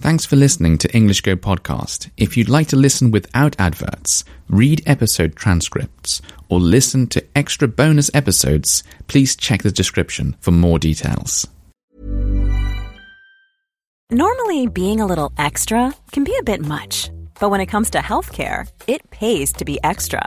Thanks for listening to English Go Podcast. If you'd like to listen without adverts, read episode transcripts, or listen to extra bonus episodes, please check the description for more details. Normally, being a little extra can be a bit much, but when it comes to healthcare, it pays to be extra.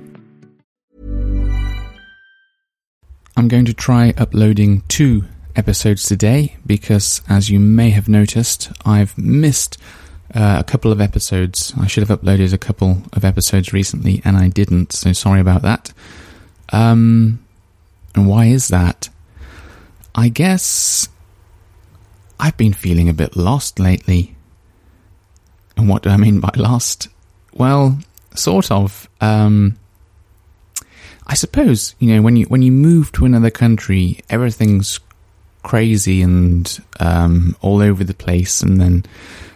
I'm going to try uploading two episodes today because, as you may have noticed, I've missed uh, a couple of episodes. I should have uploaded a couple of episodes recently and I didn't, so sorry about that. Um, and why is that? I guess I've been feeling a bit lost lately. And what do I mean by lost? Well, sort of. Um, I suppose you know when you when you move to another country, everything's crazy and um, all over the place, and then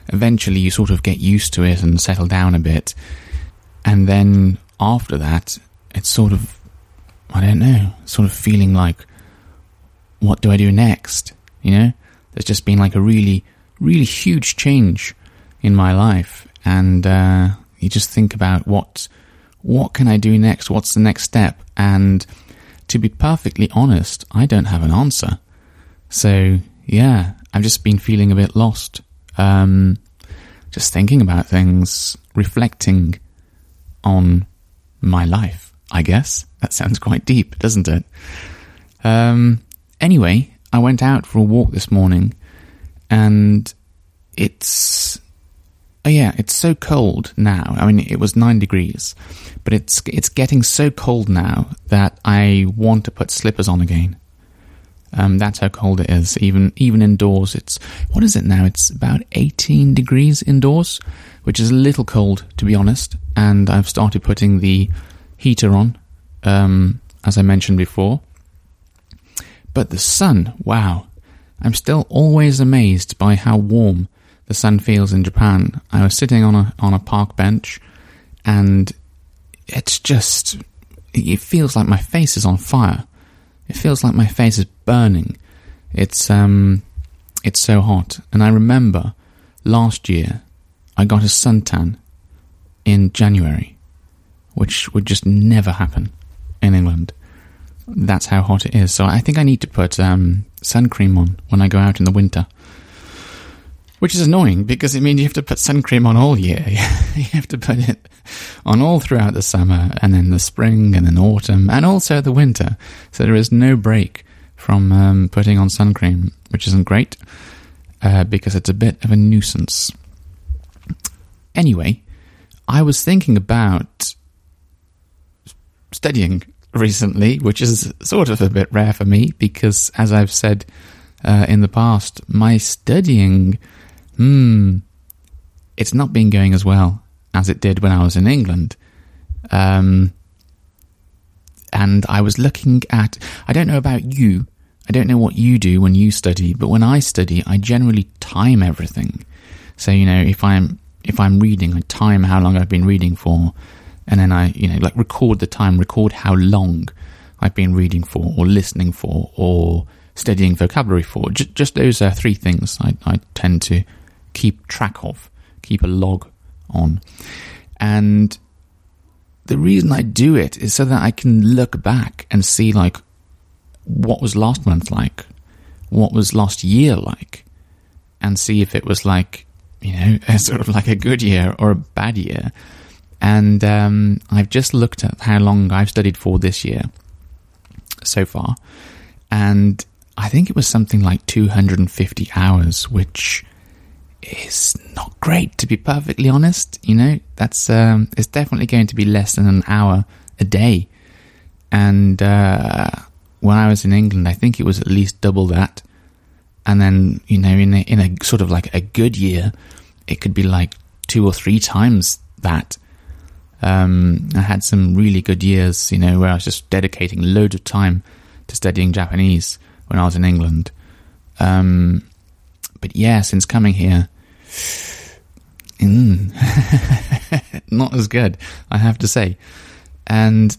eventually you sort of get used to it and settle down a bit, and then after that, it's sort of I don't know, sort of feeling like what do I do next? You know, there's just been like a really really huge change in my life, and uh, you just think about what what can I do next? What's the next step? And to be perfectly honest, I don't have an answer. So yeah, I've just been feeling a bit lost. Um, just thinking about things, reflecting on my life, I guess. That sounds quite deep, doesn't it? Um, anyway, I went out for a walk this morning and it's Oh yeah, it's so cold now. I mean, it was nine degrees, but it's it's getting so cold now that I want to put slippers on again. Um, that's how cold it is. Even even indoors, it's what is it now? It's about eighteen degrees indoors, which is a little cold to be honest. And I've started putting the heater on, um, as I mentioned before. But the sun, wow! I'm still always amazed by how warm the sun feels in Japan. I was sitting on a on a park bench, and it's just it feels like my face is on fire. It feels like my face is burning. It's um it's so hot. And I remember last year I got a suntan in January, which would just never happen in England. That's how hot it is. So I think I need to put um, sun cream on when I go out in the winter which is annoying because it means you have to put sun cream on all year. you have to put it on all throughout the summer and then the spring and then autumn and also the winter. So there is no break from um, putting on sun cream, which isn't great uh, because it's a bit of a nuisance. Anyway, I was thinking about studying recently, which is sort of a bit rare for me because, as I've said uh, in the past, my studying hmm, it's not been going as well as it did when I was in England. Um, and I was looking at, I don't know about you, I don't know what you do when you study, but when I study, I generally time everything. So, you know, if I'm, if I'm reading, I time how long I've been reading for, and then I, you know, like record the time, record how long I've been reading for, or listening for, or studying vocabulary for. Just, just those are three things I, I tend to keep track of, keep a log on. And the reason I do it is so that I can look back and see like what was last month like, what was last year like, and see if it was like, you know, sort of like a good year or a bad year. And um, I've just looked at how long I've studied for this year so far. And I think it was something like 250 hours, which is not great to be perfectly honest. You know, that's um, it's definitely going to be less than an hour a day. And uh, when I was in England, I think it was at least double that. And then you know, in a, in a sort of like a good year, it could be like two or three times that. Um, I had some really good years, you know, where I was just dedicating loads of time to studying Japanese when I was in England. Um, but yeah, since coming here, mm, not as good, I have to say. And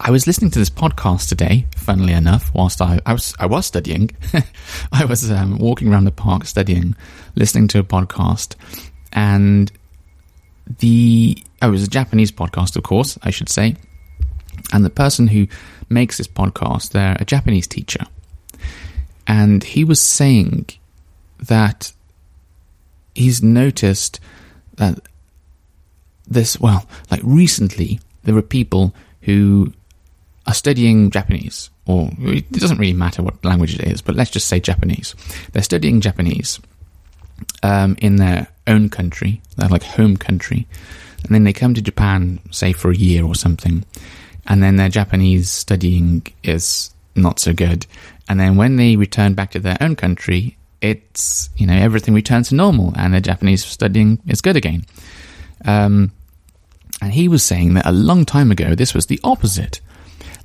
I was listening to this podcast today, funnily enough, whilst I, I was I was studying. I was um, walking around the park studying, listening to a podcast, and the oh, it was a Japanese podcast, of course, I should say. And the person who makes this podcast, they're a Japanese teacher, and he was saying that he's noticed that this well, like recently, there were people who are studying Japanese, or it doesn't really matter what language it is, but let's just say Japanese. They're studying Japanese um, in their own country, their like home country, and then they come to Japan, say for a year or something, and then their Japanese studying is not so good, and then when they return back to their own country, it's you know everything returns to normal, and the Japanese studying is good again. Um, and he was saying that a long time ago, this was the opposite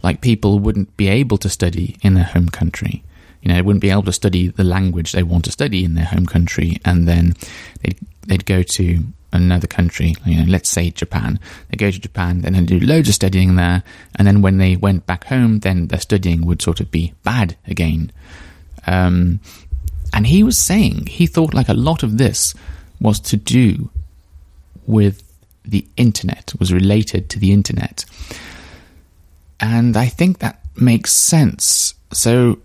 like people wouldn't be able to study in their home country. You know, they wouldn't be able to study the language they want to study in their home country, and then they'd they'd go to another country. You know, let's say Japan. They go to Japan, and then do loads of studying there, and then when they went back home, then their studying would sort of be bad again. Um, and he was saying he thought like a lot of this was to do with the internet, was related to the internet. And I think that makes sense. So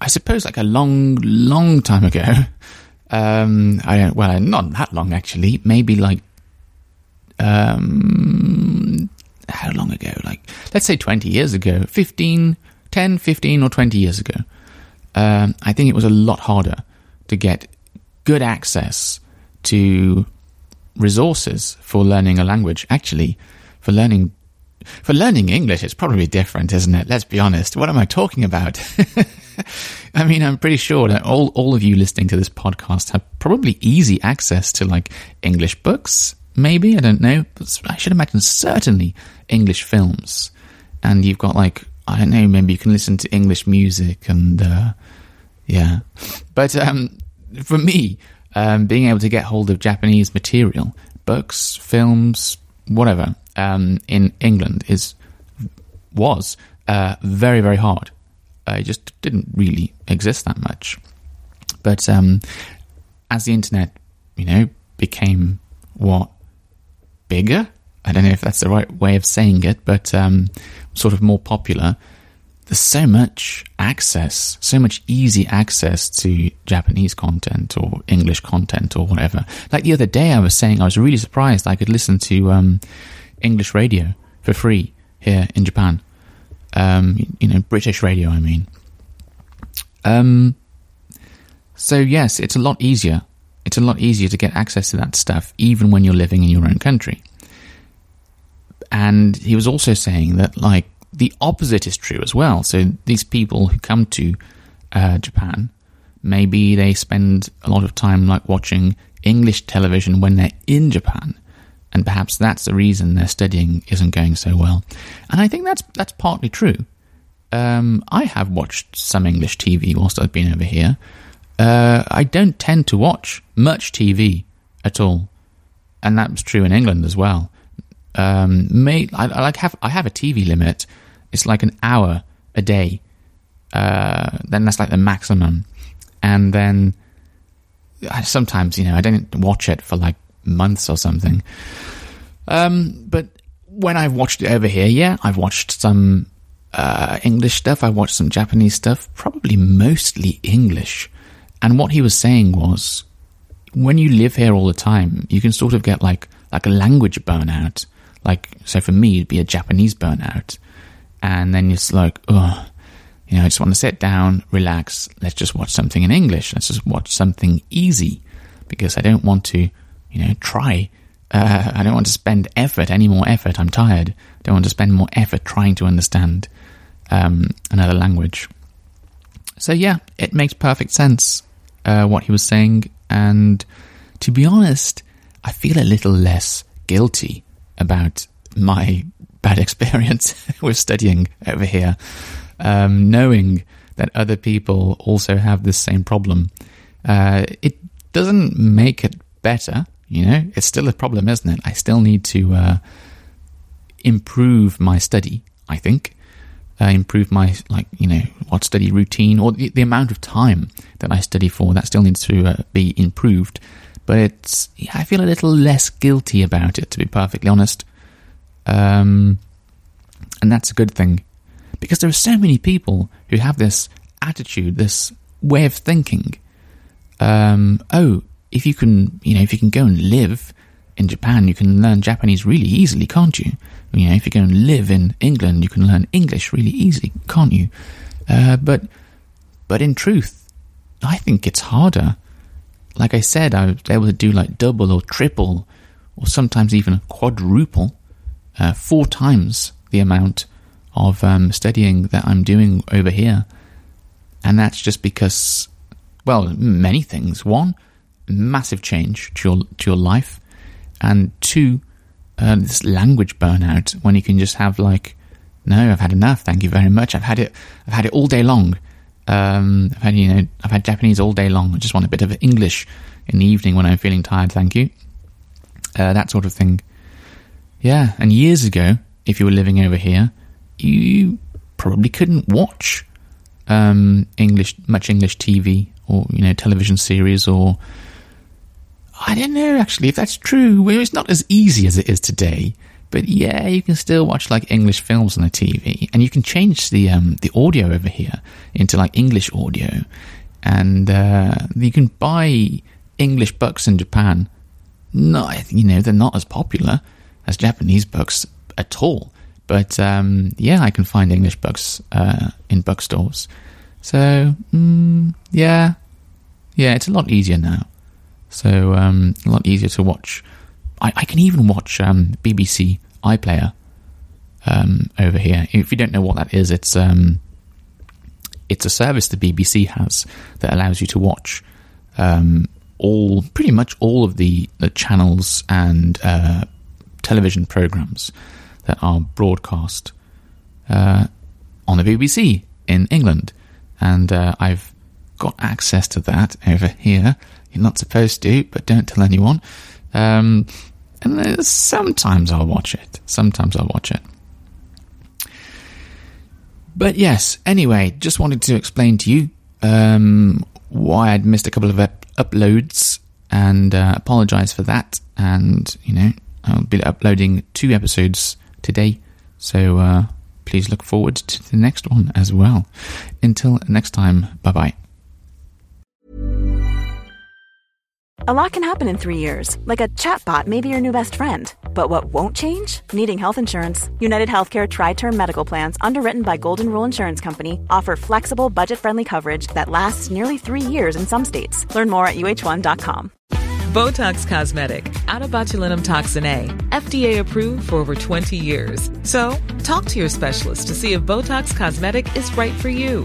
I suppose like a long, long time ago, um, I well, not that long actually, maybe like, um, how long ago? Like, let's say 20 years ago, 15, 10, 15 or 20 years ago. Um, I think it was a lot harder to get good access to resources for learning a language. Actually, for learning for learning English, it's probably different, isn't it? Let's be honest. What am I talking about? I mean, I'm pretty sure that all, all of you listening to this podcast have probably easy access to like English books, maybe, I don't know. But I should imagine certainly English films. And you've got like, I don't know, maybe you can listen to English music and, uh, yeah. But, um, for me, um, being able to get hold of Japanese material, books, films, whatever, um, in England is was uh, very very hard. It just didn't really exist that much. But um, as the internet, you know, became what bigger. I don't know if that's the right way of saying it, but um, sort of more popular. There's so much access, so much easy access to Japanese content or English content or whatever. Like the other day, I was saying I was really surprised I could listen to um, English radio for free here in Japan. Um, you know, British radio, I mean. Um, so yes, it's a lot easier. It's a lot easier to get access to that stuff, even when you're living in your own country. And he was also saying that, like, the opposite is true as well. So these people who come to uh, Japan, maybe they spend a lot of time, like, watching English television when they're in Japan and perhaps that's the reason their studying isn't going so well. And I think that's that's partly true. Um, I have watched some English TV whilst I've been over here. Uh, I don't tend to watch much TV at all, and that was true in England as well. Um, may, I, I, like have I have a TV limit. It's like an hour a day. Uh, then that's like the maximum, and then sometimes you know I don't watch it for like months or something. Um, but when I've watched it over here, yeah, I've watched some uh, English stuff, I've watched some Japanese stuff, probably mostly English. And what he was saying was when you live here all the time, you can sort of get like like a language burnout. Like, so for me, it'd be a Japanese burnout. And then it's like, oh, you know, I just want to sit down, relax. Let's just watch something in English. Let's just watch something easy because I don't want to, you know, try. Uh, I don't want to spend effort, any more effort. I'm tired. I don't want to spend more effort trying to understand um, another language. So yeah, it makes perfect sense uh, what he was saying, and to be honest, I feel a little less guilty about my bad experience with studying over here, um, knowing that other people also have this same problem. Uh, it doesn't make it better, you know. It's still a problem, isn't it? I still need to uh, improve my study. I think uh, improve my like you know what study routine or the, the, amount of time that I study for. That still needs to uh, be improved. But it's I feel a little less guilty about it, to be perfectly honest. Um, and that's a good thing because there are so many people who have this attitude, this way of thinking. Um, oh, if you can, you know, if you can go and live in Japan, you can learn Japanese really easily, can't you? You know, if you go and live in England, you can learn English really easily, can't you? Uh, but, but in truth, I think it's harder. Like I said, I was able to do like double or triple, or sometimes even quadruple, uh, four times the amount of um, studying that I'm doing over here. And that's just because, well, many things. One, massive change to your to your life, and two, uh, this language burnout when you can just have like, no, I've had enough. Thank you very much. I've had it. I've had it all day long. Um, I've had you know, I've had Japanese all day long. I just want a bit of English in the evening when I'm feeling tired. Thank you. Uh, that sort of thing. Yeah, and years ago, if you were living over here, you probably couldn't watch um, English much English TV or you know television series or I don't know actually if that's true. It's not as easy as it is today. But yeah, you can still watch like English films on the TV, and you can change the um, the audio over here into like English audio, and uh, you can buy English books in Japan. No, you know they're not as popular as Japanese books at all. But um, yeah, I can find English books uh, in bookstores. So mm, yeah, yeah, it's a lot easier now. So um, a lot easier to watch. I, I can even watch um, BBC iPlayer um, over here. If you don't know what that is, it's um, it's a service the BBC has that allows you to watch um, all pretty much all of the, the channels and uh, television programs that are broadcast uh, on the BBC in England, and uh, I've got access to that over here you're not supposed to, but don't tell anyone. Um, and sometimes I'll watch it. Sometimes I'll watch it. But yes, anyway, just wanted to explain to you um, why I'd missed a couple of ep- uploads and uh, apologize for that. And, you know, I'll be uploading two episodes today. So uh, please look forward to the next one as well. Until next time, bye bye. A lot can happen in three years, like a chatbot may be your new best friend. But what won't change? Needing health insurance. United Healthcare Tri Term Medical Plans, underwritten by Golden Rule Insurance Company, offer flexible, budget friendly coverage that lasts nearly three years in some states. Learn more at uh1.com. Botox Cosmetic, onabotulinumtoxinA, FDA approved for over 20 years. So, talk to your specialist to see if Botox Cosmetic is right for you.